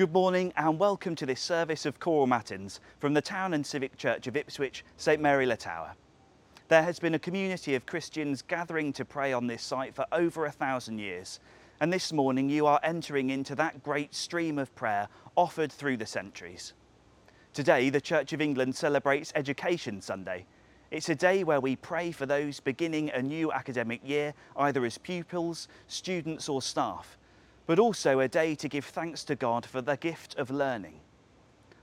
Good morning and welcome to this service of choral matins from the Town and Civic Church of Ipswich, St Mary Le Tower. There has been a community of Christians gathering to pray on this site for over a thousand years, and this morning you are entering into that great stream of prayer offered through the centuries. Today, the Church of England celebrates Education Sunday. It's a day where we pray for those beginning a new academic year, either as pupils, students, or staff, but also a day to give thanks to God for the gift of learning.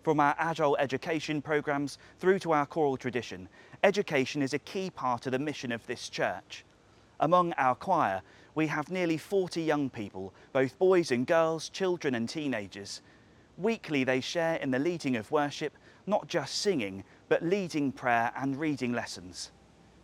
From our adult education programmes through to our choral tradition, education is a key part of the mission of this church. Among our choir, we have nearly 40 young people, both boys and girls, children and teenagers. Weekly, they share in the leading of worship, not just singing, but leading prayer and reading lessons.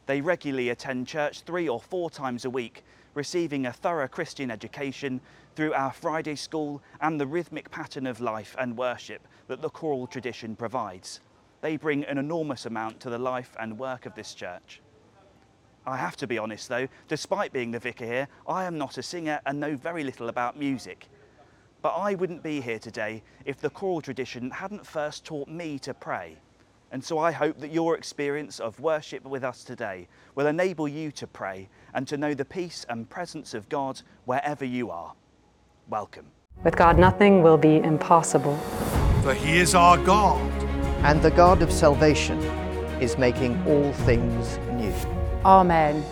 They regularly attend church three or four times a week, receiving a thorough Christian education through our Friday school and the rhythmic pattern of life and worship that the choral tradition provides. They bring an enormous amount to the life and work of this church. I have to be honest though, despite being the vicar here, I am not a singer and know very little about music. But I wouldn't be here today if the choral tradition hadn't first taught me to pray. And so I hope that your experience of worship with us today will enable you to pray and to know the peace and presence of God wherever you are. Welcome. With God, nothing will be impossible. For he is our God. And the God of salvation is making all things new. Amen.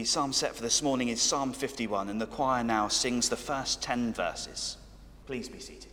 The psalm set for this morning is Psalm 51, and the choir now sings the first 10 verses. Please be seated.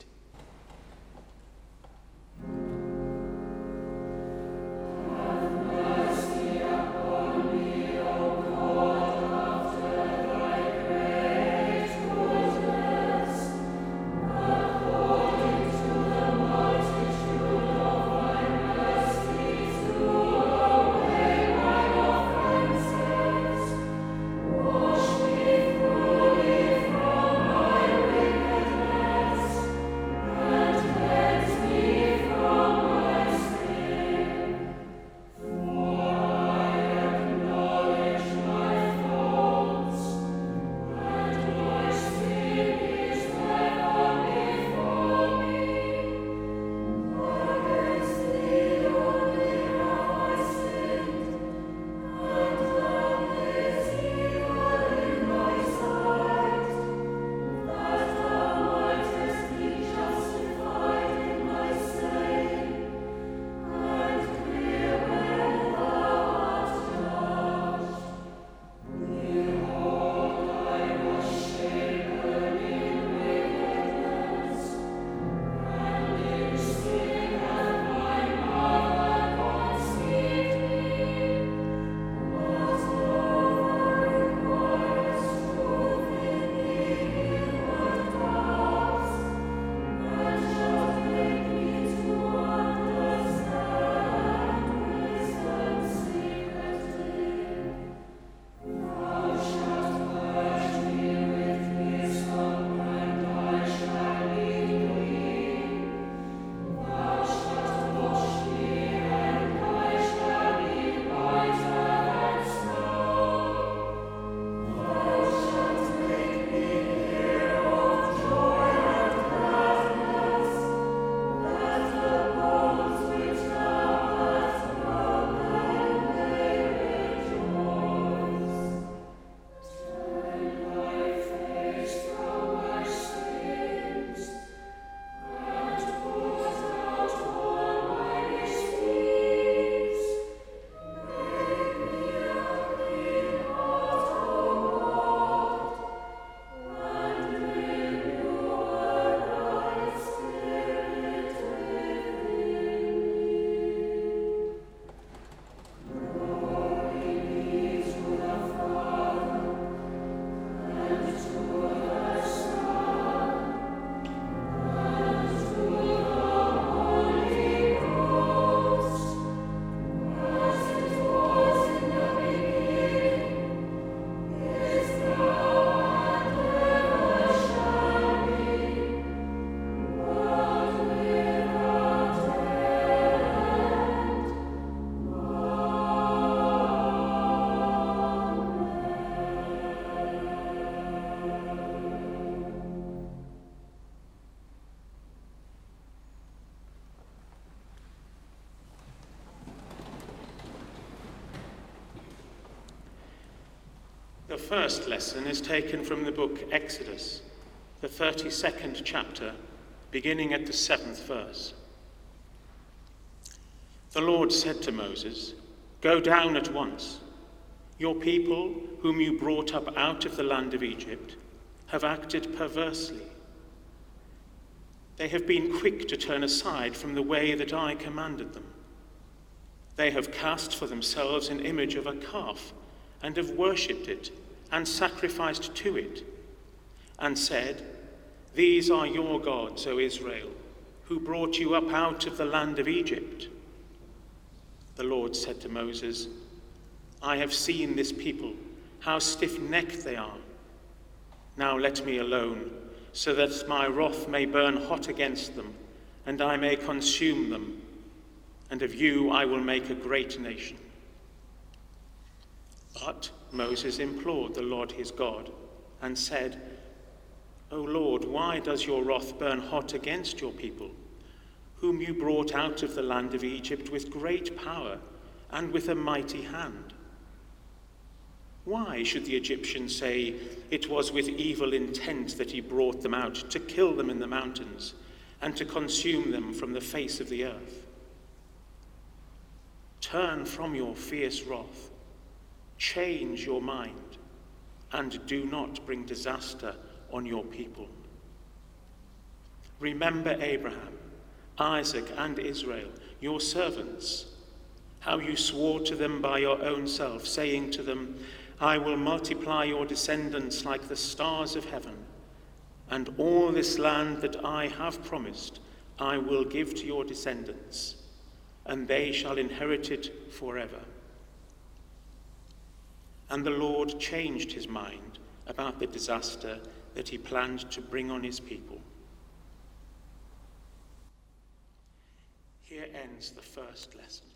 First lesson is taken from the book Exodus, the 32nd chapter, beginning at the seventh verse. The Lord said to Moses, Go down at once. Your people, whom you brought up out of the land of Egypt, have acted perversely. They have been quick to turn aside from the way that I commanded them. They have cast for themselves an image of a calf and have worshipped it and sacrificed to it, and said, These are your gods, O Israel, who brought you up out of the land of Egypt. The Lord said to Moses, I have seen this people, how stiff necked they are. Now let me alone, so that my wrath may burn hot against them, and I may consume them, and of you I will make a great nation. But Moses implored the Lord his God and said, O Lord, why does your wrath burn hot against your people, whom you brought out of the land of Egypt with great power and with a mighty hand? Why should the Egyptians say it was with evil intent that he brought them out to kill them in the mountains and to consume them from the face of the earth? Turn from your fierce wrath Change your mind. and do not bring disaster on your people. Remember Abraham, Isaac, and Israel, your servants, how you swore to them by your own self, saying to them, I will multiply your descendants like the stars of heaven, and all this land that I have promised I will give to your descendants, and they shall inherit it forever. And the Lord changed his mind about the disaster that he planned to bring on his people. Here ends the first lesson.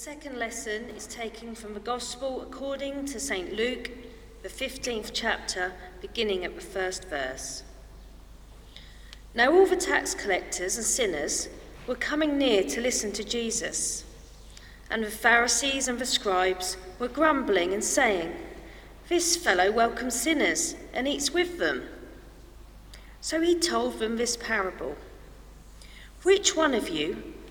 Second lesson is taken from the Gospel according to St. Luke, the 15th chapter, beginning at the first verse. Now, all the tax collectors and sinners were coming near to listen to Jesus, and the Pharisees and the scribes were grumbling and saying, This fellow welcomes sinners and eats with them. So he told them this parable Which one of you,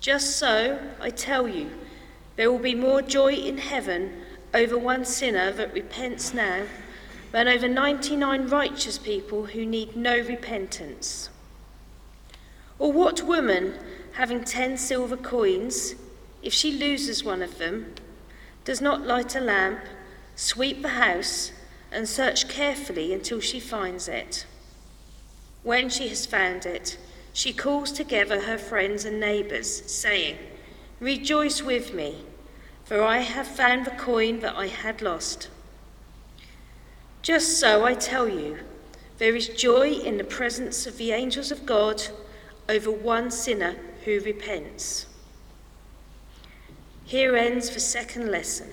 Just so, I tell you, there will be more joy in heaven over one sinner that repents now than over 99 righteous people who need no repentance. Or what woman, having ten silver coins, if she loses one of them, does not light a lamp, sweep the house, and search carefully until she finds it? When she has found it, she calls together her friends and neighbours, saying, Rejoice with me, for I have found the coin that I had lost. Just so I tell you, there is joy in the presence of the angels of God over one sinner who repents. Here ends the second lesson.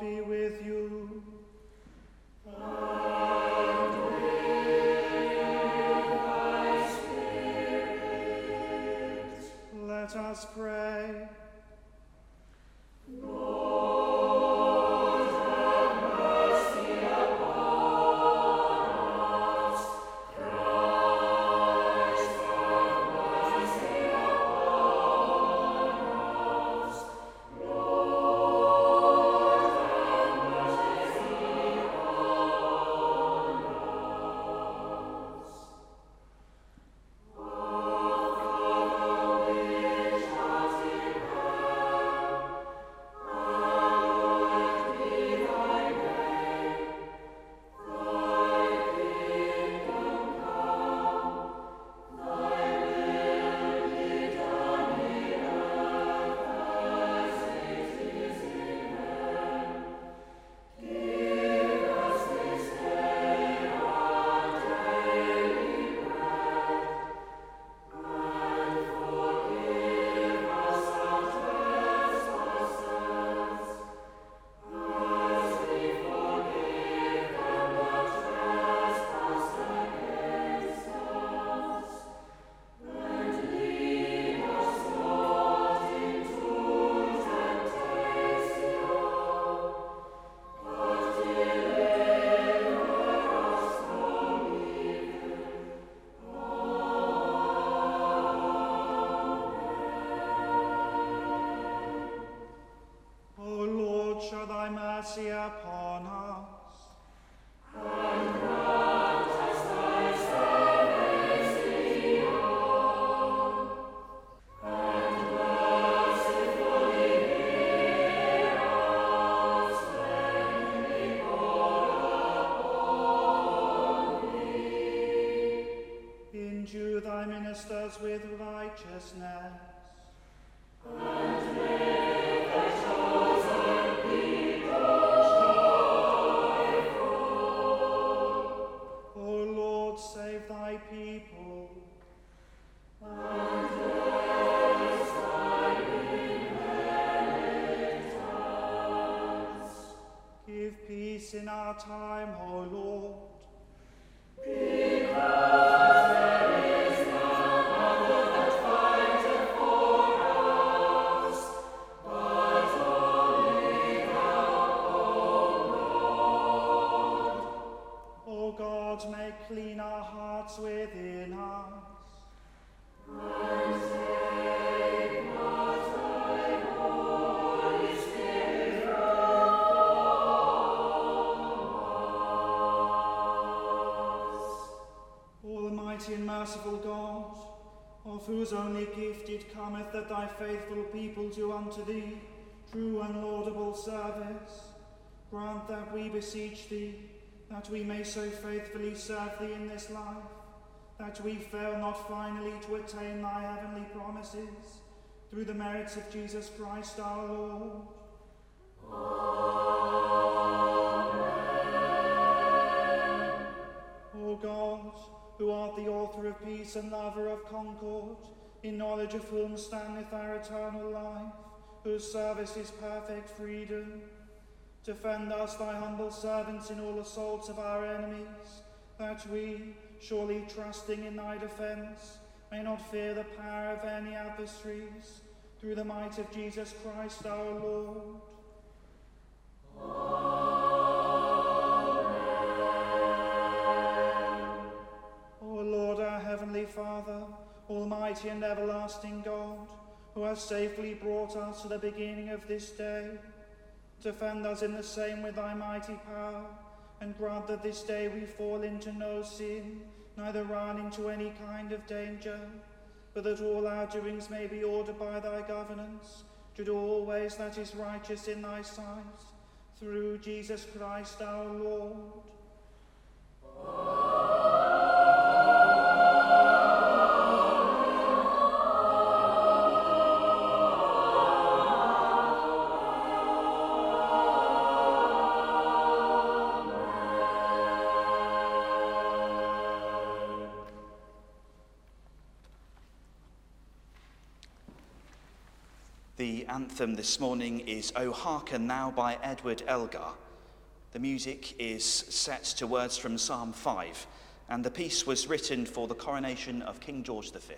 be with you. And with thy spirit. Let us pray. Show thy mercy upon us. Whose only gift it cometh that thy faithful people do unto thee true and laudable service, grant that we beseech thee, that we may so faithfully serve thee in this life, that we fail not finally to attain thy heavenly promises, through the merits of Jesus Christ our Lord. Amen. O God, who art the author of peace and lover of concord, in knowledge of whom standeth our eternal life, whose service is perfect freedom, defend us, thy humble servants, in all assaults of our enemies, that we, surely trusting in thy defence, may not fear the power of any adversaries, through the might of Jesus Christ our Lord. O heavenly Father, almighty and everlasting God, who has safely brought us to the beginning of this day, defend us in the same with thy mighty power, and grant that this day we fall into no sin, neither run into any kind of danger, but that all our doings may be ordered by thy governance, to do always that is righteous in thy sight, through Jesus Christ our Lord. The anthem this morning is O Hearken Thou by Edward Elgar. The music is set to words from Psalm 5, and the piece was written for the coronation of King George V.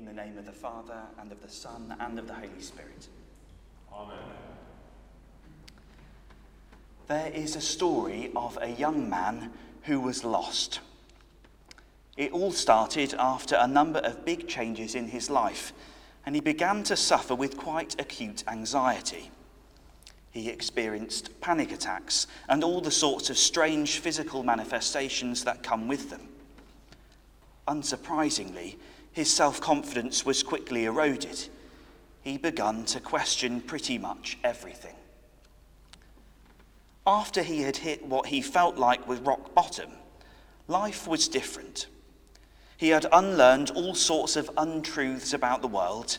In the name of the Father, and of the Son, and of the Holy Spirit. Amen. there is a story of a young man who was lost. It all started after a number of big changes in his life, and he began to suffer with quite acute anxiety. He experienced panic attacks and all the sorts of strange physical manifestations that come with them. Unsurprisingly, his self confidence was quickly eroded. He began to question pretty much everything. After he had hit what he felt like was rock bottom, life was different. He had unlearned all sorts of untruths about the world.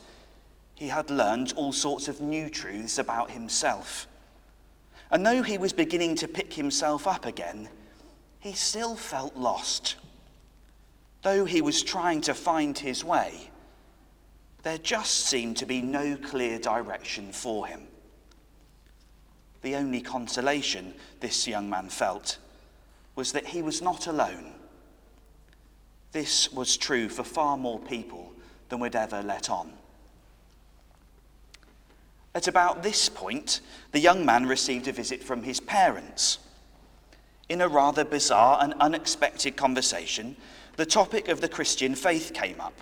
He had learned all sorts of new truths about himself. And though he was beginning to pick himself up again, he still felt lost. Though he was trying to find his way, there just seemed to be no clear direction for him. The only consolation this young man felt was that he was not alone. This was true for far more people than would ever let on. At about this point, the young man received a visit from his parents. In a rather bizarre and unexpected conversation, the topic of the Christian faith came up.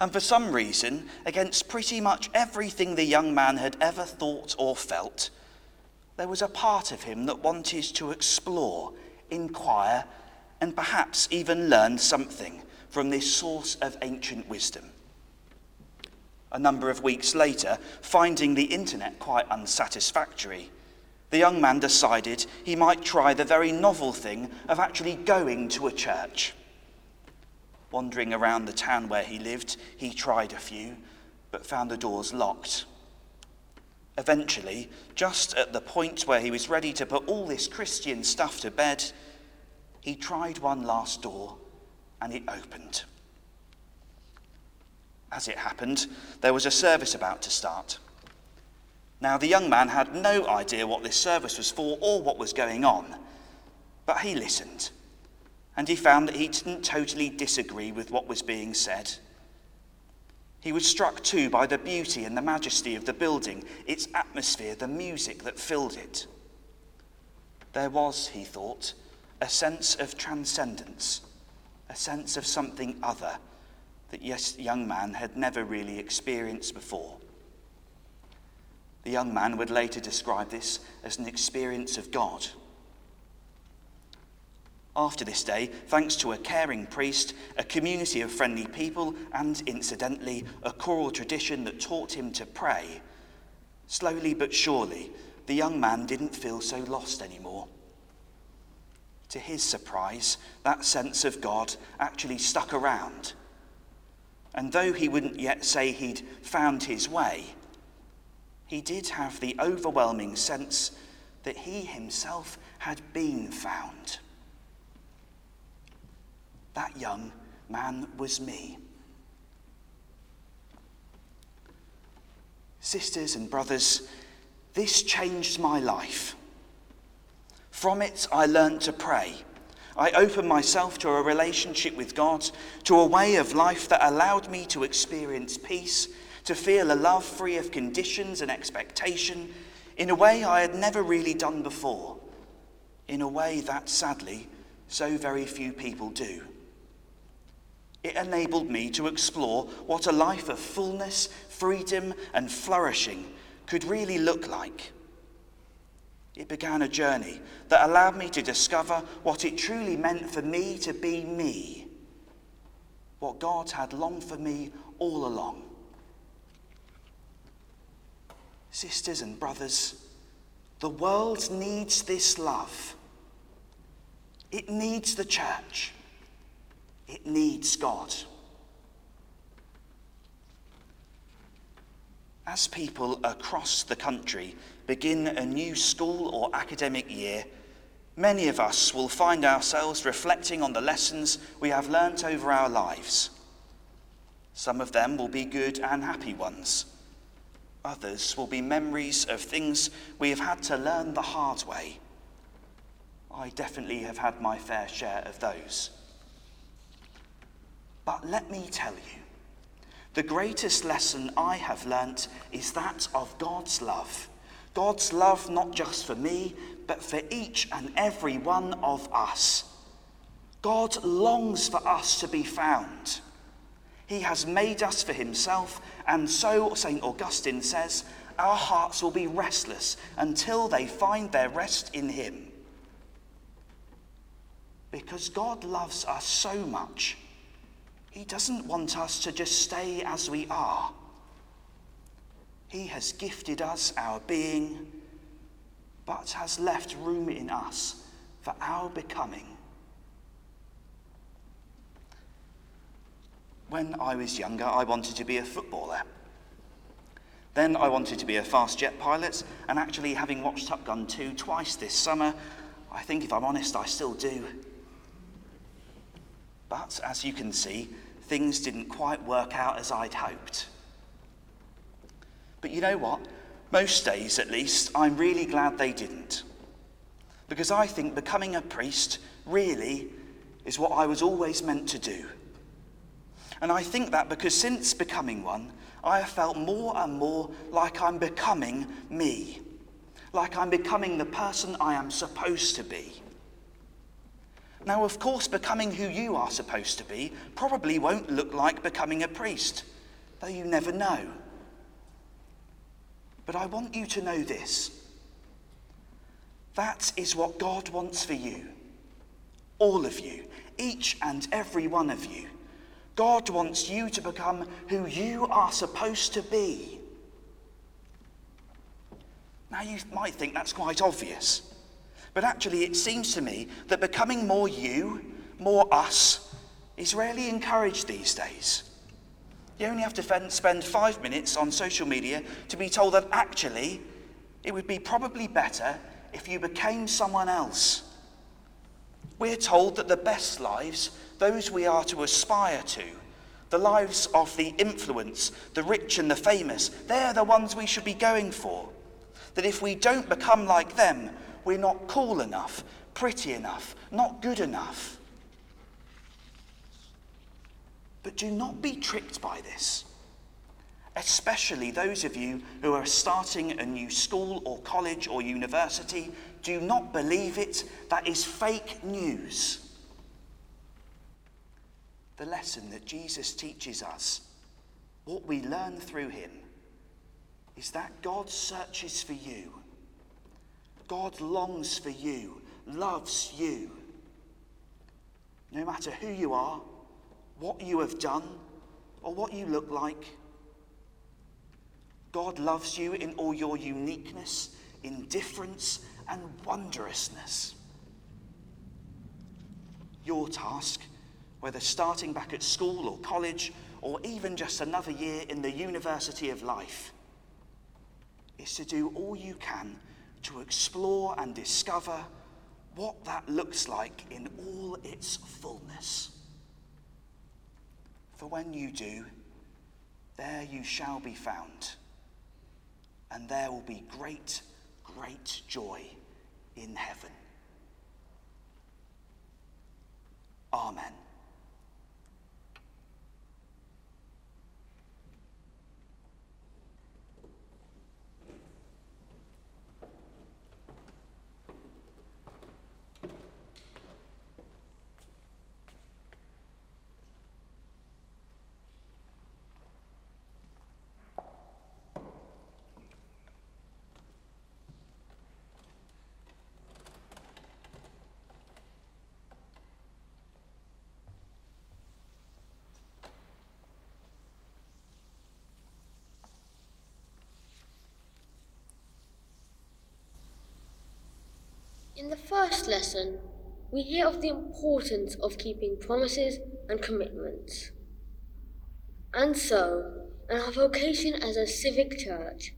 And for some reason, against pretty much everything the young man had ever thought or felt, there was a part of him that wanted to explore, inquire, and perhaps even learn something from this source of ancient wisdom. A number of weeks later, finding the internet quite unsatisfactory, the young man decided he might try the very novel thing of actually going to a church. Wandering around the town where he lived, he tried a few, but found the doors locked. Eventually, just at the point where he was ready to put all this Christian stuff to bed, he tried one last door and it opened. As it happened, there was a service about to start. Now, the young man had no idea what this service was for or what was going on, but he listened, and he found that he didn't totally disagree with what was being said. He was struck too by the beauty and the majesty of the building, its atmosphere, the music that filled it. There was, he thought, a sense of transcendence, a sense of something other that this young man had never really experienced before. The young man would later describe this as an experience of God. After this day, thanks to a caring priest, a community of friendly people, and incidentally, a choral tradition that taught him to pray, slowly but surely, the young man didn't feel so lost anymore. To his surprise, that sense of God actually stuck around. And though he wouldn't yet say he'd found his way, he did have the overwhelming sense that he himself had been found. That young man was me. Sisters and brothers, this changed my life. From it, I learned to pray. I opened myself to a relationship with God, to a way of life that allowed me to experience peace, to feel a love free of conditions and expectation, in a way I had never really done before, in a way that, sadly, so very few people do. It enabled me to explore what a life of fullness, freedom, and flourishing could really look like. It began a journey that allowed me to discover what it truly meant for me to be me, what God had longed for me all along. Sisters and brothers, the world needs this love. It needs the church. It needs God. As people across the country begin a new school or academic year, many of us will find ourselves reflecting on the lessons we have learnt over our lives. Some of them will be good and happy ones. Others will be memories of things we have had to learn the hard way. I definitely have had my fair share of those. But let me tell you, the greatest lesson I have learnt is that of God's love God's love not just for me, but for each and every one of us. God longs for us to be found. He has made us for himself, and so, St. Augustine says, our hearts will be restless until they find their rest in him. Because God loves us so much, he doesn't want us to just stay as we are. He has gifted us our being, but has left room in us for our becoming. When I was younger, I wanted to be a footballer. Then I wanted to be a fast jet pilot, and actually, having watched Top Gun 2 twice this summer, I think if I'm honest, I still do. But as you can see, things didn't quite work out as I'd hoped. But you know what? Most days, at least, I'm really glad they didn't. Because I think becoming a priest really is what I was always meant to do. And I think that because since becoming one, I have felt more and more like I'm becoming me, like I'm becoming the person I am supposed to be. Now, of course, becoming who you are supposed to be probably won't look like becoming a priest, though you never know. But I want you to know this. That is what God wants for you. All of you, each and every one of you. God wants you to become who you are supposed to be. Now, you might think that's quite obvious, but actually, it seems to me that becoming more you, more us, is rarely encouraged these days. You only have to spend five minutes on social media to be told that actually it would be probably better if you became someone else. We're told that the best lives, those we are to aspire to, the lives of the influence, the rich and the famous, they're the ones we should be going for. That if we don't become like them, we're not cool enough, pretty enough, not good enough. But do not be tricked by this, especially those of you who are starting a new school or college or university. Do not believe it. That is fake news. The lesson that Jesus teaches us, what we learn through him, is that God searches for you. God longs for you, loves you. No matter who you are, what you have done, or what you look like. God loves you in all your uniqueness, indifference, and wondrousness. Your task, whether starting back at school or college, or even just another year in the university of life, is to do all you can to explore and discover what that looks like in all its fullness. For when you do, there you shall be found, and there will be great, great joy in heaven. Amen. In the first lesson, we hear of the importance of keeping promises and commitments. And so, in our vocation as a civic church,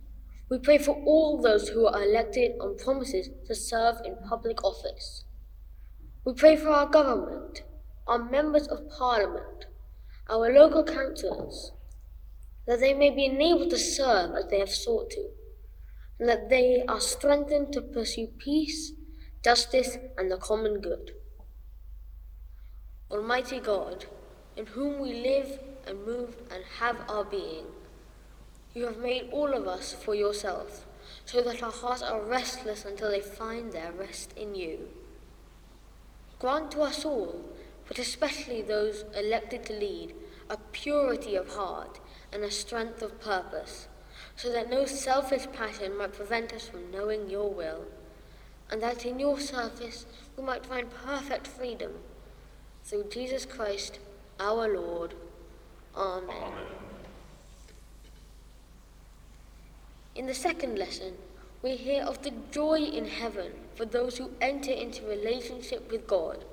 we pray for all those who are elected on promises to serve in public office. We pray for our government, our members of parliament, our local councillors, that they may be enabled to serve as they have sought to, and that they are strengthened to pursue peace justice, and the common good. Almighty God, in whom we live and move and have our being, you have made all of us for yourself so that our hearts are restless until they find their rest in you. Grant to us all, but especially those elected to lead, a purity of heart and a strength of purpose, so that no selfish passion might prevent us from knowing your will, and that in your service we might find perfect freedom. Through Jesus Christ, our Lord. Amen. Amen. In the second lesson, we hear of the joy in heaven for those who enter into relationship with God.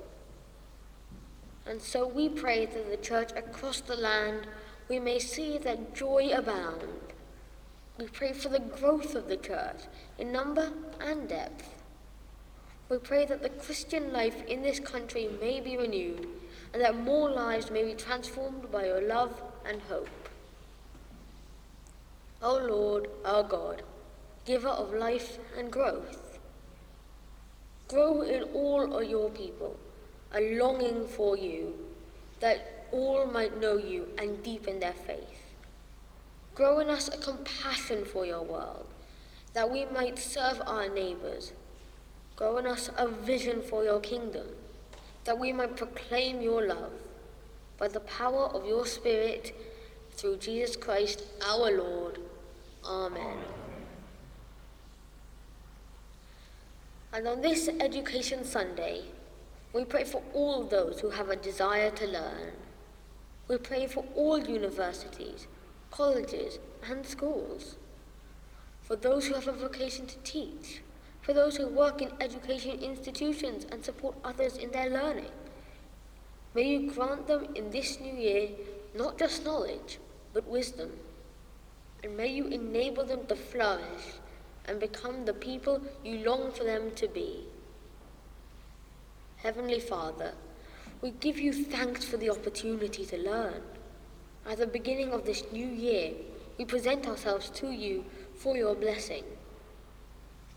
And so we pray that the church across the land we may see that joy abound. We pray for the growth of the church in number and depth. We pray that the Christian life in this country may be renewed and that more lives may be transformed by your love and hope. O Lord, our God, giver of life and growth, grow in all of your people a longing for you, that all might know you and deepen their faith. Grow in us a compassion for your world, that we might serve our neighbors. Grow in us a vision for your kingdom, that we might proclaim your love. By the power of your Spirit, through Jesus Christ our Lord. Amen. And on this Education Sunday, we pray for all those who have a desire to learn. We pray for all universities, colleges, and schools. For those who have a vocation to teach. For those who work in education institutions and support others in their learning. May you grant them in this new year not just knowledge, but wisdom. And may you enable them to flourish and become the people you long for them to be. Heavenly Father, we give you thanks for the opportunity to learn. At the beginning of this new year, we present ourselves to you for your blessing.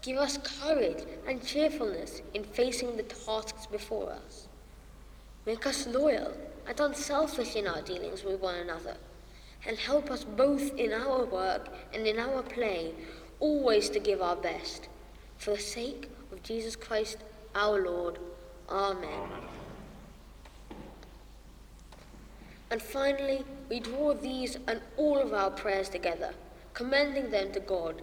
Give us courage and cheerfulness in facing the tasks before us. Make us loyal and unselfish in our dealings with one another, and help us both in our work and in our play always to give our best, for the sake of Jesus Christ our Lord. Amen. Amen. And finally, we draw these and all of our prayers together, commending them to God